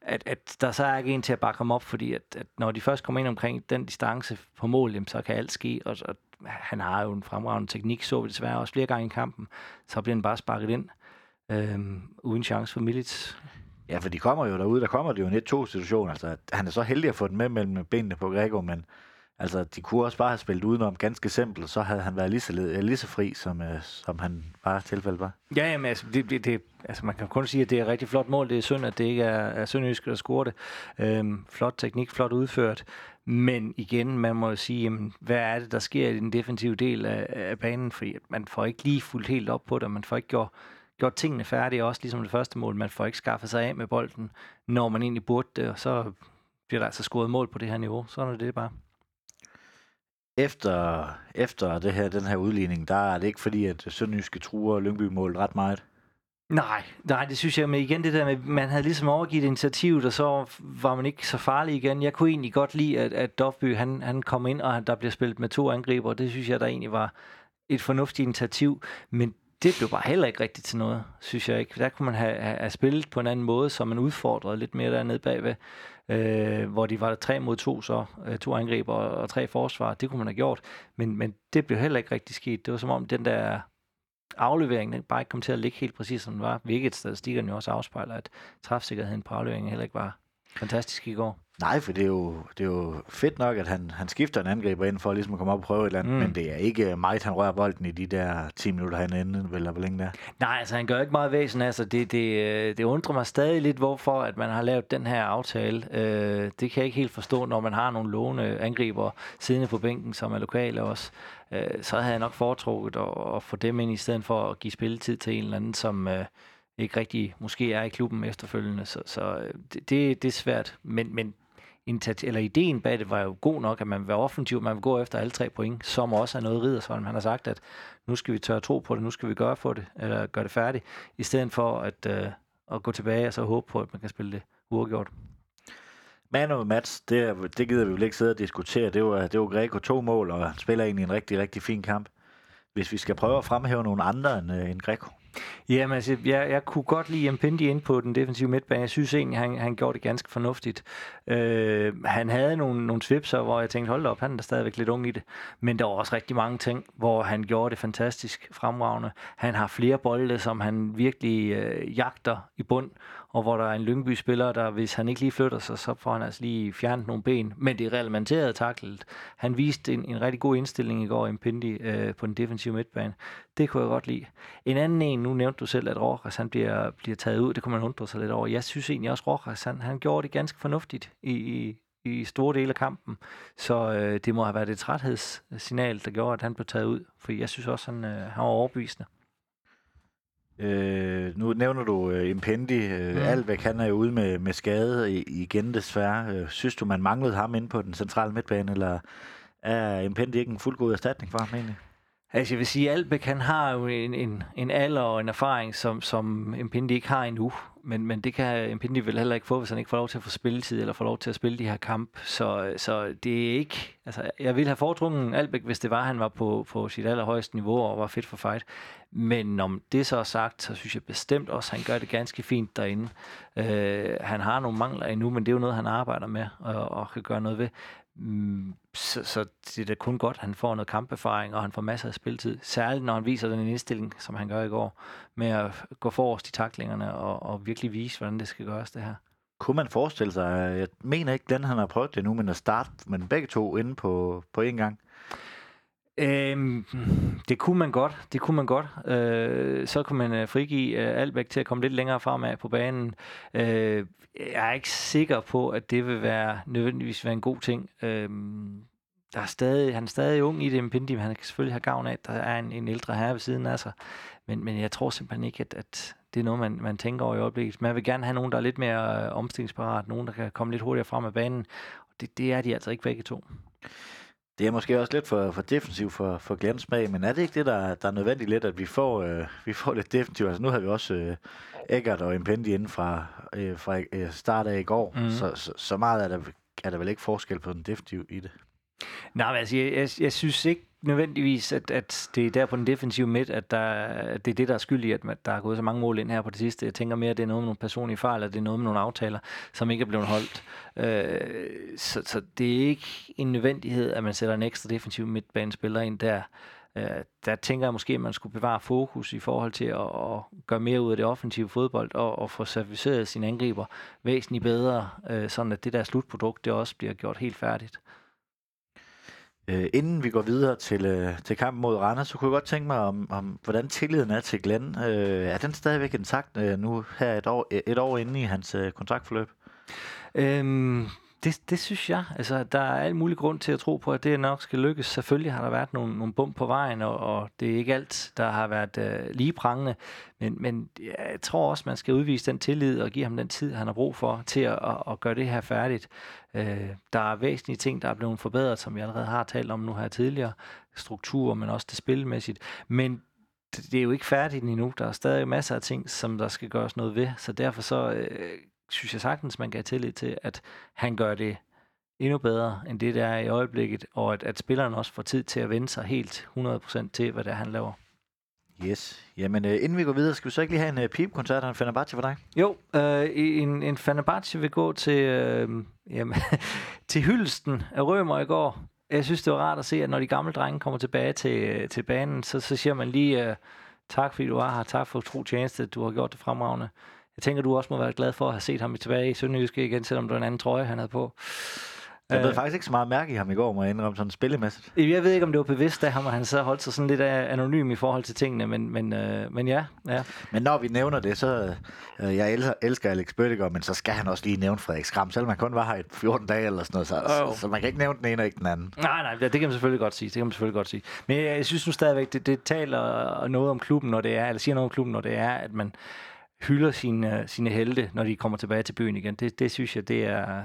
at, at der så er ikke en til at bakke ham op, fordi at, at når de først kommer ind omkring den distance på mål, jamen, så kan alt ske, og, og han har jo en fremragende teknik, så vi desværre også flere gange i kampen, så bliver han bare sparket ind, øhm, uden chance for Milits. Ja, for de kommer jo derude, der kommer det jo en 1-2-situation, altså han er så heldig at få den med mellem benene på Grego, men Altså, de kunne også bare have spillet udenom ganske simpelt, så havde han været lige så, led, øh, lige så fri, som, øh, som han bare tilfældet var. Ja, jamen, altså, det, det, det, altså, man kan kun sige, at det er et rigtig flot mål. Det er synd, at det ikke er, er Sønderjysk, der scorer det. Øhm, flot teknik, flot udført. Men igen, man må jo sige, jamen, hvad er det, der sker i den defensive del af, af banen? Fordi man får ikke lige fuldt helt op på det, man får ikke gjort, gjort tingene færdige, også ligesom det første mål. Man får ikke skaffet sig af med bolden, når man egentlig burde det, og så bliver der altså scoret mål på det her niveau. Sådan er det bare efter, efter det her, den her udligning, der er det ikke fordi, at Sønderjyske truer Lyngby mål ret meget. Nej, nej, det synes jeg, men igen det der med, man havde ligesom overgivet initiativet, og så var man ikke så farlig igen. Jeg kunne egentlig godt lide, at, at Dofby, han, han kom ind, og der blev spillet med to angriber, det synes jeg, der egentlig var et fornuftigt initiativ, men det blev bare heller ikke rigtigt til noget, synes jeg ikke. Der kunne man have, have, spillet på en anden måde, så man udfordrede lidt mere dernede bagved øh, hvor de var der tre mod to, så øh, to angriber og, og tre forsvar. Det kunne man have gjort, men, men det blev heller ikke rigtig sket. Det var som om den der aflevering den bare ikke kom til at ligge helt præcis, som den var, hvilket statistikkerne jo også afspejler, at træfsikkerheden på afleveringen heller ikke var fantastisk i går. Nej, for det er jo, det er jo fedt nok, at han, han skifter en angriber ind for ligesom at komme op og prøve et eller andet, mm. men det er ikke meget, han rører bolden i de der 10 minutter, han ender, eller hvor længe det er. Nej, altså han gør ikke meget væsen. Altså, det, det, øh, det undrer mig stadig lidt, hvorfor at man har lavet den her aftale. Øh, det kan jeg ikke helt forstå, når man har nogle låne angriber siddende på bænken, som er lokale også. Øh, så havde jeg nok foretrukket at, at få dem ind, i stedet for at give spilletid til en eller anden, som... Øh, ikke rigtig måske er i klubben efterfølgende. Så, så øh, det, det, det er svært. Men, men eller ideen bag det var jo god nok, at man vil være offensiv, man vil gå efter alle tre point, som også er noget Ridersholm. Han har sagt, at nu skal vi tørre tro på det, nu skal vi gøre, for det, eller gøre det færdigt, i stedet for at, øh, at gå tilbage og så håbe på, at man kan spille det uafgjort. Man og match, det, det gider vi vel ikke sidde og diskutere. Det var, det var Greco to mål, og han spiller egentlig en rigtig, rigtig fin kamp. Hvis vi skal prøve at fremhæve nogle andre end, øh, end Greco. Jamen, altså, jeg, jeg kunne godt lide Mpendi ind på den defensive midtbane. Jeg synes egentlig, han, han gjorde det ganske fornuftigt. Øh, han havde nogle, nogle svipser, hvor jeg tænkte, hold op, han er stadigvæk lidt ung i det. Men der var også rigtig mange ting, hvor han gjorde det fantastisk fremragende. Han har flere bolde, som han virkelig øh, jagter i bund, og hvor der er en Lyngby-spiller, der hvis han ikke lige flytter sig, så får han altså lige fjernet nogle ben. Men det er reglementeret taklet. Han viste en, en rigtig god indstilling i går, Mpendi, øh, på den defensive midtbane. Det kunne jeg godt lide. En anden en, nu nævnte du selv, at Rojas han bliver, bliver taget ud. Det kunne man undre sig lidt over. Jeg synes egentlig også, Rojas han, han gjorde det ganske fornuftigt i, i, i store dele af kampen. Så øh, det må have været et træthedssignal, der gjorde, at han blev taget ud. For jeg synes også, han, øh, han var overbevisende. Øh, nu nævner du øh, Impendi. Øh, mm. Alvæk, han er jo ude med, med skade i, igen desværre. Øh, synes du, man manglede ham ind på den centrale midtbane, eller er Impendi ikke en fuldgod erstatning for ham egentlig? Altså jeg vil sige, Albeck han har jo en, en, en alder og en erfaring, som, som Impindi ikke har endnu. Men, men det kan Impindi vel heller ikke få, hvis han ikke får lov til at få spilletid, eller får lov til at spille de her kamp. Så, så det er ikke... Altså, jeg ville have foretrukket Albeck, hvis det var, han var på, på sit allerhøjeste niveau og var fedt for fight. Men om det så er sagt, så synes jeg bestemt også, at han gør det ganske fint derinde. Øh, han har nogle mangler endnu, men det er jo noget, han arbejder med og, og kan gøre noget ved. Mm, så, så det er da kun godt, at han får noget kamperfaring, og han får masser af spilletid. Særligt når han viser den indstilling, som han gør i går, med at gå forrest i taklingerne og, og virkelig vise, hvordan det skal gøres, det her. Kunne man forestille sig, jeg mener ikke, den han har prøvet det nu, men at starte med begge to inde på, på én gang? Øhm, det kunne man godt. Det kunne man godt. Øh, så kunne man øh, frigive øh, Albæk til at komme lidt længere fremad på banen. Øh, jeg er ikke sikker på, at det vil være nødvendigvis være en god ting. Øh, der er stadig, han er stadig ung i det, Pindi, men han kan selvfølgelig have gavn af, at der er en, en ældre herre ved siden af sig. Men, men jeg tror simpelthen ikke, at, at det er noget, man, man tænker over i øjeblikket. Man vil gerne have nogen, der er lidt mere øh, omstillingsparat, nogen, der kan komme lidt hurtigere frem af banen. Det, det er de altså ikke begge to. Det er måske også lidt for, for defensivt for, for Glens smag, men er det ikke det, der, der er nødvendigt lidt, at vi får, øh, vi får lidt defensivt? Altså nu har vi også øh, Eggert og Impendi inden fra, øh, fra øh, start af i går, mm. så, så, så meget er der, er der vel ikke forskel på den defensiv i det. Nej, men altså, jeg, jeg, jeg synes ikke nødvendigvis, at, at det er der på den defensive midt, at, der, at det er det, der er skyld i, at der er gået så mange mål ind her på det sidste. Jeg tænker mere, at det er noget med nogle personlige fejl, eller det er noget med nogle aftaler, som ikke er blevet holdt. Øh, så, så det er ikke en nødvendighed, at man sætter en ekstra defensiv midtbanespiller ind der. Øh, der tænker jeg måske, at man skulle bevare fokus i forhold til at, at gøre mere ud af det offensive fodbold og, og få serviceret sine angriber væsentligt bedre, øh, sådan at det der slutprodukt, det også bliver gjort helt færdigt. Øh, inden vi går videre til, øh, til kampen mod Randers, så kunne jeg godt tænke mig om, om hvordan tilliden er til Glenn. Øh, er den stadigvæk intakt øh, nu her et år, et år inde i hans øh, kontraktforløb? Øhm, det, det synes jeg. Altså, der er al mulig grund til at tro på, at det nok skal lykkes. Selvfølgelig har der været nogle, nogle bump på vejen, og, og det er ikke alt, der har været øh, lige prangende. Men, men jeg tror også, man skal udvise den tillid og give ham den tid, han har brug for til at, at, at gøre det her færdigt. Øh, der er væsentlige ting, der er blevet forbedret, som vi allerede har talt om nu her tidligere. Struktur, men også det spilmæssigt. Men det er jo ikke færdigt endnu. Der er stadig masser af ting, som der skal gøres noget ved. Så derfor så øh, synes jeg sagtens, man kan have tillid til, at han gør det endnu bedre, end det der er i øjeblikket, og at, at spilleren også får tid til at vende sig helt 100% til, hvad det er, han laver. Yes. Jamen, øh, inden vi går videre, skal vi så ikke lige have en øh, pipkoncert og en Fenerbahce for dig? Jo, øh, en, en Fenerbahce vil gå til, øh, jamen, til hyldesten af Rømer i går. Jeg synes, det var rart at se, at når de gamle drenge kommer tilbage til, til banen, så, så siger man lige øh, tak, fordi du var her. Tak for tro tjeneste, du har gjort det fremragende. Jeg tænker, du også må være glad for at have set ham tilbage i Sønderjyske igen, selvom det var en anden trøje, han havde på. Jeg ved faktisk ikke så meget mærke i ham i går, må jeg indrømme sådan spillemæssigt. Jeg ved ikke, om det var bevidst af ham, og han så holdt sig sådan lidt anonym i forhold til tingene, men, men, øh, men ja, ja. Men når vi nævner det, så... Øh, jeg elsker, elsker Alex Bøttiger, men så skal han også lige nævne Frederik Skram, selvom man kun var her i 14 dage eller sådan noget, så, oh. så, så, man kan ikke nævne den ene og ikke den anden. Nej, nej, det kan man selvfølgelig godt sige. Det kan man selvfølgelig godt sige. Men jeg, jeg synes nu stadigvæk, det, det taler noget om klubben, når det er, eller siger noget om klubben, når det er, at man hylder sine, sine helte, når de kommer tilbage til byen igen. Det, det synes jeg, det er,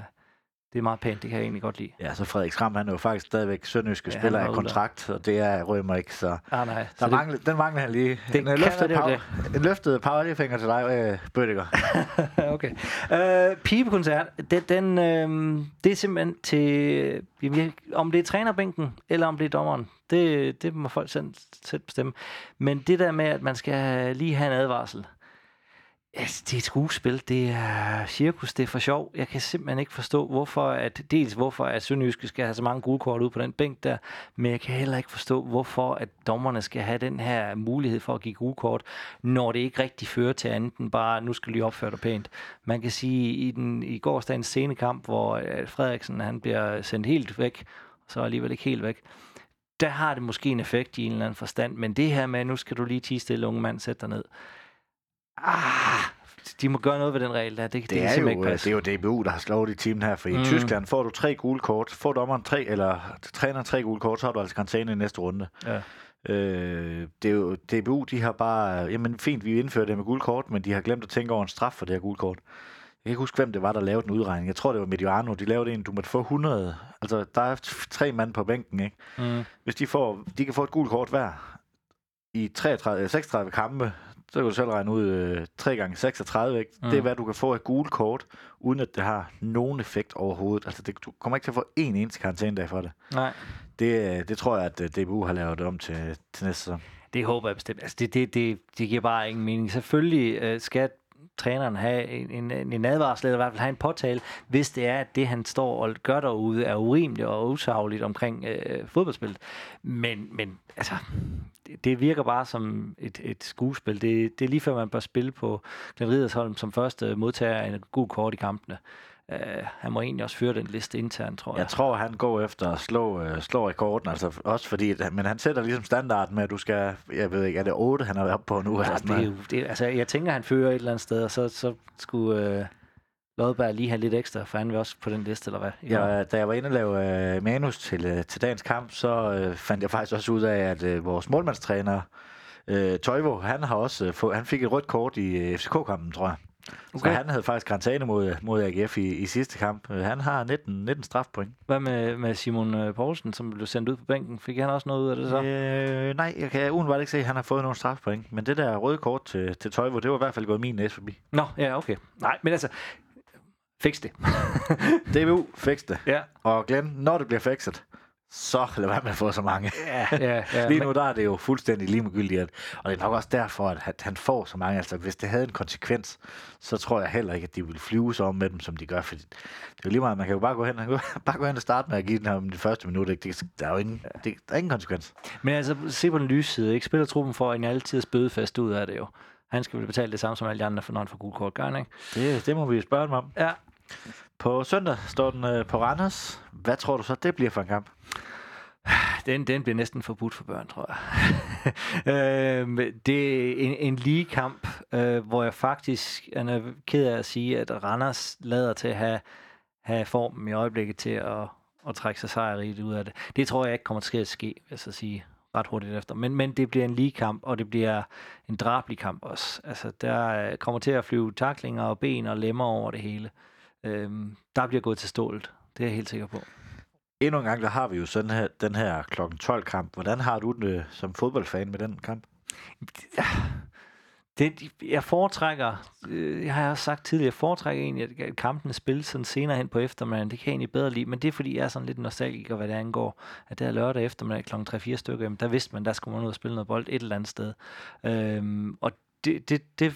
det er meget pænt. Det kan jeg egentlig godt lide. Ja, så Frederik Skram, han er jo faktisk stadigvæk sønderjyske Ja, spiller af kontrakt, og det er Rømer ikke, så Ah, nej. der Så det, mangler, den mangler han lige. det en, kan løftet det power, en løftet powerfinger til dig, øh, Bøttiger. okay. Øh, pibekoncert, den, den, øh, det er simpelthen til, jamen, om det er trænerbænken, eller om det er dommeren, det, det må folk selv, selv bestemme. Men det der med, at man skal lige have en advarsel, altså, det er et skuespil, det er cirkus, det er for sjov. Jeg kan simpelthen ikke forstå, hvorfor at, dels hvorfor at Sønderjyske skal have så mange gule kort ud på den bænk der, men jeg kan heller ikke forstå, hvorfor at dommerne skal have den her mulighed for at give gule kort, når det ikke rigtig fører til andet end bare, nu skal du lige opføre dig pænt. Man kan sige, i, den, i gårsdagens scenekamp, hvor øh, Frederiksen han bliver sendt helt væk, så alligevel ikke helt væk, der har det måske en effekt i en eller anden forstand, men det her med, nu skal du lige tige stille, unge mand, sæt dig ned. Ah, de må gøre noget ved den regel der. Det, det, Det, kan er jo, ikke øh, passe. det er jo DBU, der har slået i timen her, for i Mm. Tyskland får du tre gule kort. Får dommeren tre, eller træner tre gule kort, så har du altså karantæne i næste runde. Ja. Øh, det er jo, DBU, de har bare, jamen fint, vi indfører det med gule kort, men de har glemt at tænke over en straf for det her gule kort. Jeg kan ikke huske, hvem det var, der lavede en udregning. Jeg tror, det var Mediano. De lavede en, du måtte få 100. Altså, der er tre mand på bænken, ikke? Mm. Hvis de, får, de kan få et gult kort hver i 33, øh, 36 kampe, så kan du selv regne ud øh, 3 gange 36, ikke? Mm. Det er, hvad du kan få et gult kort, uden at det har nogen effekt overhovedet. Altså, det, du kommer ikke til at få en eneste karantænedag for det. Nej, Det, øh, det tror jeg, at øh, DBU har lavet om til, til næste sæson. det håber jeg bestemt. Altså, det, det, det, det giver bare ingen mening. Selvfølgelig øh, skal træneren have en, en, en advarsel, eller i hvert fald have en påtale, hvis det er, at det, han står og gør derude, er urimeligt og usagligt omkring øh, fodboldspillet. Men, men altså, det, virker bare som et, et skuespil. Det, det er lige før, man bør spille på Glenn Ridersholm som første modtager af en god kort i kampene. Uh, han må egentlig også føre den liste internt, tror jeg. Jeg tror, han går efter at slå, øh, slå rekorden, altså også fordi, at, men han sætter ligesom standarden med, at du skal, jeg ved ikke, er det 8, han har været oppe på nu? Ja, eller sådan det er jo, det, altså, jeg tænker, han fører et eller andet sted, og så, så skulle øh, Lodberg lige have lidt ekstra, for han vil også på den liste, eller hvad? Ja, da jeg var inde og lave øh, manus til, øh, til dagens kamp, så øh, fandt jeg faktisk også ud af, at øh, vores målmandstræner, øh, Toivo, han, har også, øh, få, han fik et rødt kort i øh, FCK-kampen, tror jeg. Okay. Så han havde faktisk karantæne mod, mod AGF i, i sidste kamp. Øh, Han har 19, 19 strafpoint. Hvad med, med Simon øh, Poulsen, som blev sendt ud på bænken? Fik han også noget ud af det så? Øh, nej, jeg kan udenbart ikke se, at han har fået nogen strafpoint. Men det der røde kort til, til Toivo, det var i hvert fald gået min næse forbi. Nå, ja, okay. Nej, men altså, fix det. DBU, fix det. ja. Og Glenn, når det bliver fikset, så lad være med at få så mange. Ja, ja, ja. Lige nu der er det jo fuldstændig ligegyldigt, at, og det er nok også derfor, at han- får så mange. Altså, hvis det havde en konsekvens, så tror jeg heller ikke, at de ville flyve så om med dem, som de gør. For det er jo lige meget, man kan jo bare gå hen, jo bare gå hen og starte med at give den her om det første minut. Ikke? Det, der er jo ingen, det, der er ingen konsekvens. Men altså, se på den lyse side, ikke? Spiller truppen for en altid bødefest ud af det jo. Han skal vel betale det samme som alle de andre, for når han får gul kort, gør han, ikke? Det, det må vi spørge dem om. Ja, På søndag står den øh, på Randers. Hvad tror du så, det bliver for en kamp? Den, den bliver næsten forbudt for børn, tror jeg. øhm, det er en, en lige kamp, øh, hvor jeg faktisk er ked af at sige, at Randers lader til at have, have formen i øjeblikket til at, at trække sig sejrigt ud af det. Det tror jeg ikke kommer til at ske, vil jeg så sige ret hurtigt efter. Men, men det bliver en lige kamp, og det bliver en drabelig kamp også. Altså, der øh, kommer til at flyve taklinger og ben og lemmer over det hele. Øhm, der bliver gået til stålet. Det er jeg helt sikker på. Endnu en gang, der har vi jo sådan her, den her klokken 12 kamp. Hvordan har du det som fodboldfan med den kamp? Det, jeg foretrækker, øh, jeg har også sagt tidligere, jeg foretrækker egentlig, at kampen spilles sådan senere hen på eftermiddagen. Det kan jeg egentlig bedre lide, men det er fordi, jeg er sådan lidt nostalgiker, hvad det angår. At det er lørdag eftermiddag kl. 3-4 stykker, jamen, der vidste man, der skulle man ud og spille noget bold et eller andet sted. Øhm, og det, det, det,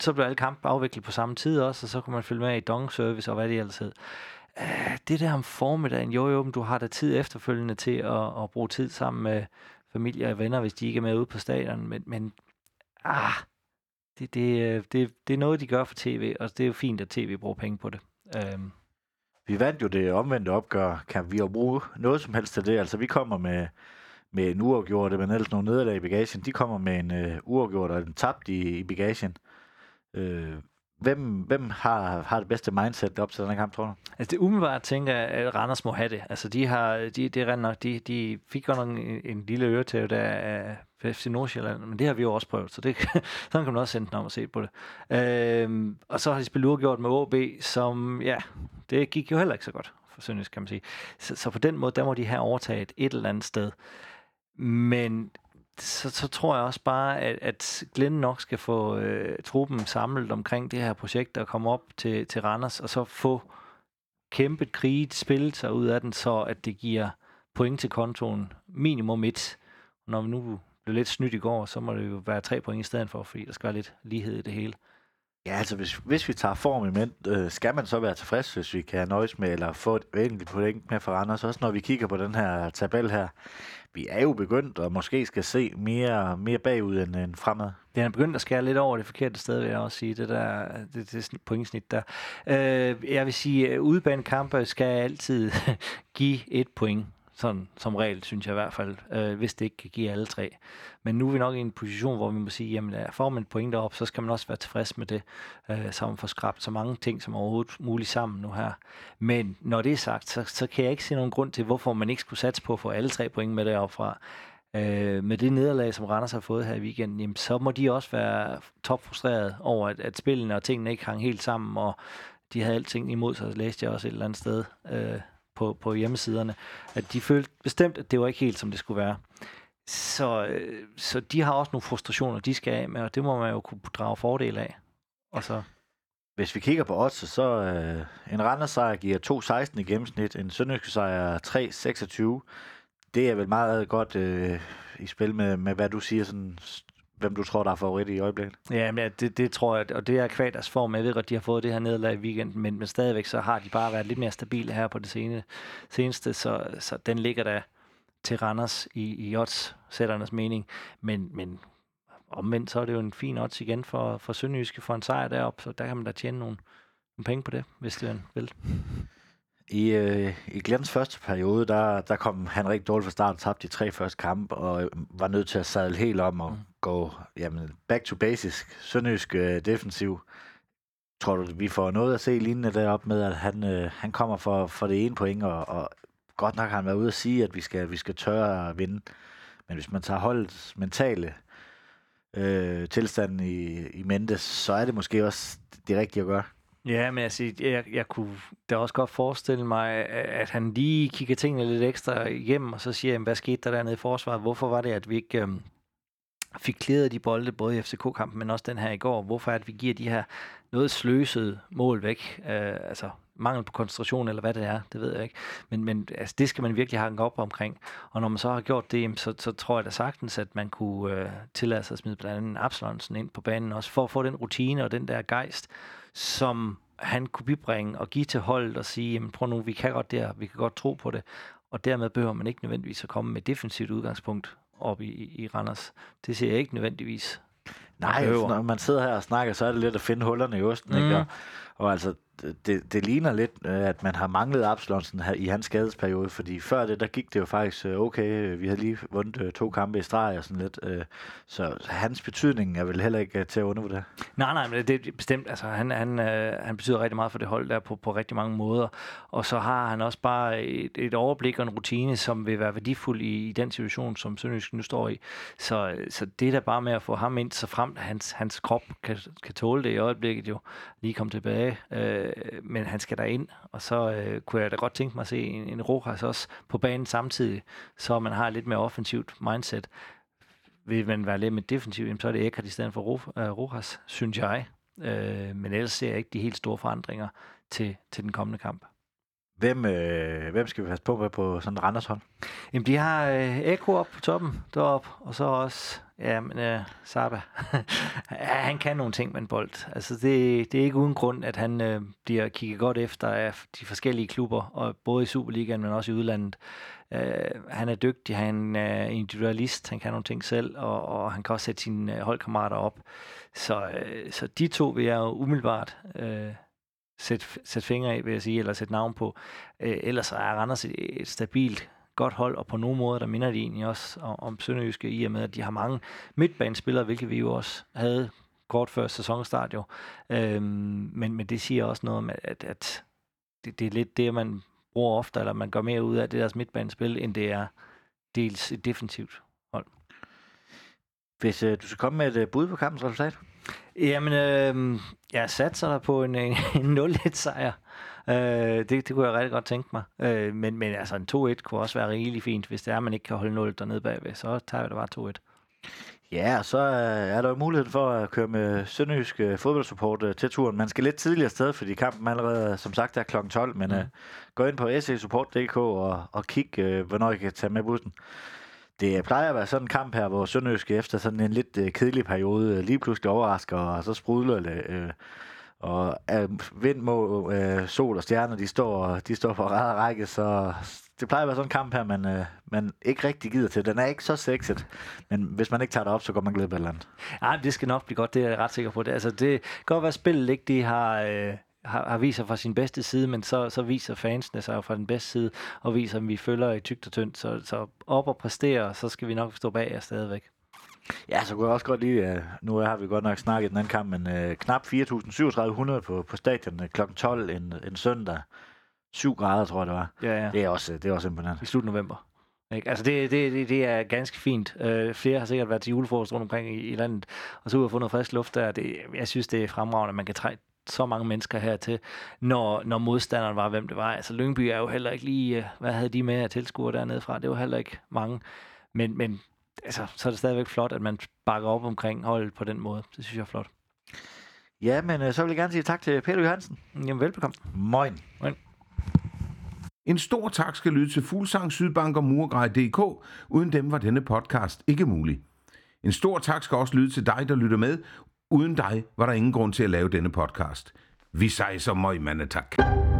så blev alle kampe afviklet på samme tid også, og så kunne man følge med i dong service og hvad det ellers hed. Øh, det der om formiddagen, jo jo, men du har da tid efterfølgende til at, at bruge tid sammen med familie og venner, hvis de ikke er med ude på stadion, men, men ah, det, det, det, det er noget, de gør for tv, og det er jo fint, at tv bruger penge på det. Øhm, Vi vandt jo det omvendte opgør. Kan vi jo bruge noget som helst til det? Altså, vi kommer med, med en uafgjort, men ellers nogle nederlag i bagagen. De kommer med en uh, uafgjort og en tabt i, i bagagen. Øh, hvem, hvem har, har det bedste mindset op til den her kamp, tror du? Altså det umiddelbart tænker jeg, at Randers må have det. Altså de har, de, det er nok, de, de fik godt nok en, en lille øretæve der af FC Nordsjælland, men det har vi jo også prøvet, så det, sådan kan man også sende den om og se på det. Øhm, og så har de spillet uafgjort med OB, som, ja, det gik jo heller ikke så godt for Sønderjysk, kan man sige. Så, så på den måde, der må de have overtaget et eller andet sted. Men så, så tror jeg også bare, at, at Glenn nok skal få øh, truppen samlet omkring det her projekt og komme op til, til Randers, og så få kæmpet kriget, spillet sig ud af den, så at det giver point til kontoen minimum et. Når vi nu blev lidt snydt i går, så må det jo være tre point i stedet for, fordi der skal være lidt lighed i det hele. Ja, altså hvis, hvis vi tager form i mænd, øh, skal man så være tilfreds, hvis vi kan nøjes med, eller få et enkelt point med for Randers, også når vi kigger på den her tabel her. Vi er jo begyndt og måske skal se mere, mere bagud end, end fremad. Det er begyndt at skære lidt over det forkerte sted, vil jeg også sige, det der det, det pointsnit der. Øh, jeg vil sige, at udebanekampe skal altid give et point sådan som regel, synes jeg i hvert fald, øh, hvis det ikke kan give alle tre. Men nu er vi nok i en position, hvor vi må sige, jamen får man et point op, så skal man også være tilfreds med det, øh, så man får skrabt så mange ting som overhovedet muligt sammen nu her. Men når det er sagt, så, så kan jeg ikke se nogen grund til, hvorfor man ikke skulle satse på at få alle tre point med deroppe fra. Øh, med det nederlag, som Randers har fået her i weekenden, jamen, så må de også være topfrustreret over, at, at spillene og tingene ikke hang helt sammen, og de havde alting imod sig, læste jeg også et eller andet sted. Øh, på, på hjemmesiderne, at de følte bestemt, at det var ikke helt, som det skulle være. Så, øh, så de har også nogle frustrationer, de skal af med, og det må man jo kunne drage fordel af. Og så... Hvis vi kigger på odds, så øh, en Randers sejr giver 2,16 i gennemsnit, en Sønderjysk-sejr 3,26. Det er vel meget godt øh, i spil med, med, hvad du siger, sådan hvem du tror, der er favorit i øjeblikket? Ja, men det, det tror jeg, og det er kvad deres form. Jeg ved godt, de har fået det her nederlag i weekenden, men, men stadigvæk så har de bare været lidt mere stabile her på det sene, seneste, så, så den ligger der til Randers i, i odds-sætternes mening. Men, men omvendt, så er det jo en fin odds igen for, for Sønderjyske for en sejr deroppe, så der kan man da tjene nogle, nogle penge på det, hvis det vil. I, øh, i Glens første periode, der, der kom han rigtig dårligt fra start, tabte de tre første kampe, og var nødt til at sadle helt om og mm går jamen, back to basics, sønderjysk øh, defensiv. Tror du, vi får noget at se lignende deroppe med, at han, øh, han kommer for, for det ene point, og, og godt nok har han været ude at sige, at vi skal, vi skal tørre at vinde. Men hvis man tager holdets mentale øh, tilstand i, i mente, så er det måske også det rigtige at gøre. Ja, men altså, jeg, jeg kunne da også godt forestille mig, at han lige kigger tingene lidt ekstra igennem, og så siger, hvad skete der dernede i forsvaret? Hvorfor var det, at vi ikke Øh, fik klæret de bolde, både i FCK-kampen, men også den her i går? Hvorfor er det, at vi giver de her noget sløsede mål væk? Øh, altså, mangel på koncentration, eller hvad det er, det ved jeg ikke. Men, men altså, det skal man virkelig hanke op omkring. Og når man så har gjort det, så, så tror jeg da sagtens, at man kunne øh, tillade sig at smide blandt andet Absalonsen ind på banen, også for at få den rutine og den der gejst, som han kunne bibringe og give til holdet og sige, jamen prøv nu, vi kan godt der, vi kan godt tro på det, og dermed behøver man ikke nødvendigvis at komme med defensivt udgangspunkt op i, i Randers. Det ser jeg ikke nødvendigvis. Nej, når man sidder her og snakker, så er det lidt at finde hullerne i osten, mm. ikke? Og, og altså, det, det ligner lidt, øh, at man har manglet Absalonsen i hans skadesperiode, fordi før det, der gik det jo faktisk øh, okay. Øh, vi havde lige vundet to kampe i streg og sådan lidt. Så hans betydning er vel heller ikke til at undervurdere. Nej, nej, men det er bestemt. Altså, han, han, han betyder rigtig meget for det hold der på, på rigtig mange måder. Og så har han også bare et, et overblik og en rutine, som vil være værdifuld i, i den situation, som Sønderjysk nu står i. Så, så det er da bare med at få ham ind, så frem hans, hans krop kan, kan tåle det i øjeblikket jo, lige komme tilbage. Øh, øh, men han skal der ind, og så øh, kunne jeg da godt tænke mig at se en, en Rojas også på banen samtidig, så man har lidt mere offensivt mindset. Vil man være lidt mere defensiv, så er det Eckert i stedet for Rojas, synes jeg. Øh, men ellers ser jeg ikke de helt store forandringer til, til den kommende kamp. Hvem, øh, hvem skal vi passe på med på sådan en Randers hold? Jamen, de har øh, Eko op på toppen deroppe, og så også Ja, men uh, Saba, han kan nogle ting med en bold. Altså, det, det er ikke uden grund, at han uh, bliver kigget godt efter af de forskellige klubber, og både i Superligaen, men også i udlandet. Uh, han er dygtig, han er individualist, han kan nogle ting selv, og, og han kan også sætte sine uh, holdkammerater op. Så, uh, så de to vil jeg jo umiddelbart uh, sætte, sætte fingre af, vil jeg sige, eller sætte navn på. Uh, ellers er Randers et, et stabilt godt hold, og på nogle måder, der minder de egentlig også om, Sønderjyske, i og med, at de har mange midtbanespillere, hvilket vi jo også havde kort før sæsonstart jo. Øhm, men, men det siger også noget om, at, at det, det er lidt det, man bruger ofte, eller man gør mere ud af det deres midtbanespil, end det er dels et defensivt hold. Hvis øh, du skal komme med et øh, bud på kampens resultat? Jamen, øh, jeg satser der på en, en, en 0-1 sejr. Øh, det, det kunne jeg rigtig godt tænke mig. Øh, men, men altså en 2-1 kunne også være rigtig fint, hvis det er, man ikke kan holde 0 dernede bagved. Så tager vi da bare 2-1. Ja, så øh, er der jo mulighed for at køre med Sønderjysk øh, fodboldsupport øh, til turen. Man skal lidt tidligere sted, fordi kampen allerede, som sagt, er kl. 12, men mm. uh, gå ind på sesupport.dk og, og kig, uh, hvornår I kan tage med bussen. Det plejer at være sådan en kamp her, hvor Sønderjysk efter sådan en lidt uh, kedelig periode uh, lige pludselig overrasker, og så sprudler det. Uh, og øh, vind, må, øh, sol og stjerner, de står, de står på ræd række, så det plejer at være sådan en kamp her, man, øh, man ikke rigtig gider til. Den er ikke så sexet, men hvis man ikke tager det op, så går man glip af et eller andet. Ja, det skal nok blive godt, det er jeg ret sikker på. Det, altså, det kan godt være, at spillet ikke de har... Øh har, har vist sig fra sin bedste side, men så, så viser fansene sig fra den bedste side, og viser, at vi følger i tygt og tyndt. Så, så op og præstere, så skal vi nok stå bag jer stadigvæk. Ja, så kunne jeg også godt lide, uh, nu har vi godt nok snakket den anden kamp, men uh, knap 4.3700 på, på stadion uh, kl. 12 en, en søndag. 7 grader, tror jeg, det var. Ja, ja. Det er også, det er også imponerende. I slut november. Ikke? Altså det, det, det, det er ganske fint. Uh, flere har sikkert været til julefrokost rundt omkring i, i landet, og så ud og få noget frisk luft der. Det, jeg synes, det er fremragende, at man kan træ, så mange mennesker hertil, når, når modstanderen var, hvem det var. Altså Lyngby er jo heller ikke lige, øh, hvad havde de med at tilskuere dernede fra? Det var heller ikke mange. Men, men altså, så er det stadigvæk flot, at man bakker op omkring holdet på den måde. Det synes jeg er flot. Ja, men øh, så vil jeg gerne sige tak til Peter Johansen. Jamen, velbekomme. Moin. Moin. En stor tak skal lyde til Fuglsang, Sydbank og Murgrej.dk. Uden dem var denne podcast ikke mulig. En stor tak skal også lyde til dig, der lytter med. Uden dig var der ingen grund til at lave denne podcast. Vi sejser møg, mandetak. tak.